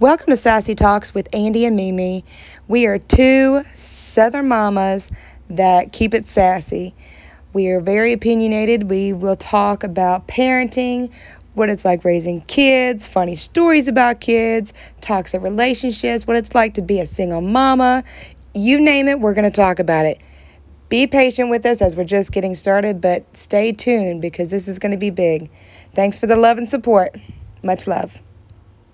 Welcome to Sassy Talks with Andy and Mimi. We are two Southern mamas that keep it sassy. We are very opinionated. We will talk about parenting, what it's like raising kids, funny stories about kids, toxic relationships, what it's like to be a single mama. You name it, we're going to talk about it. Be patient with us as we're just getting started, but stay tuned because this is going to be big. Thanks for the love and support. Much love.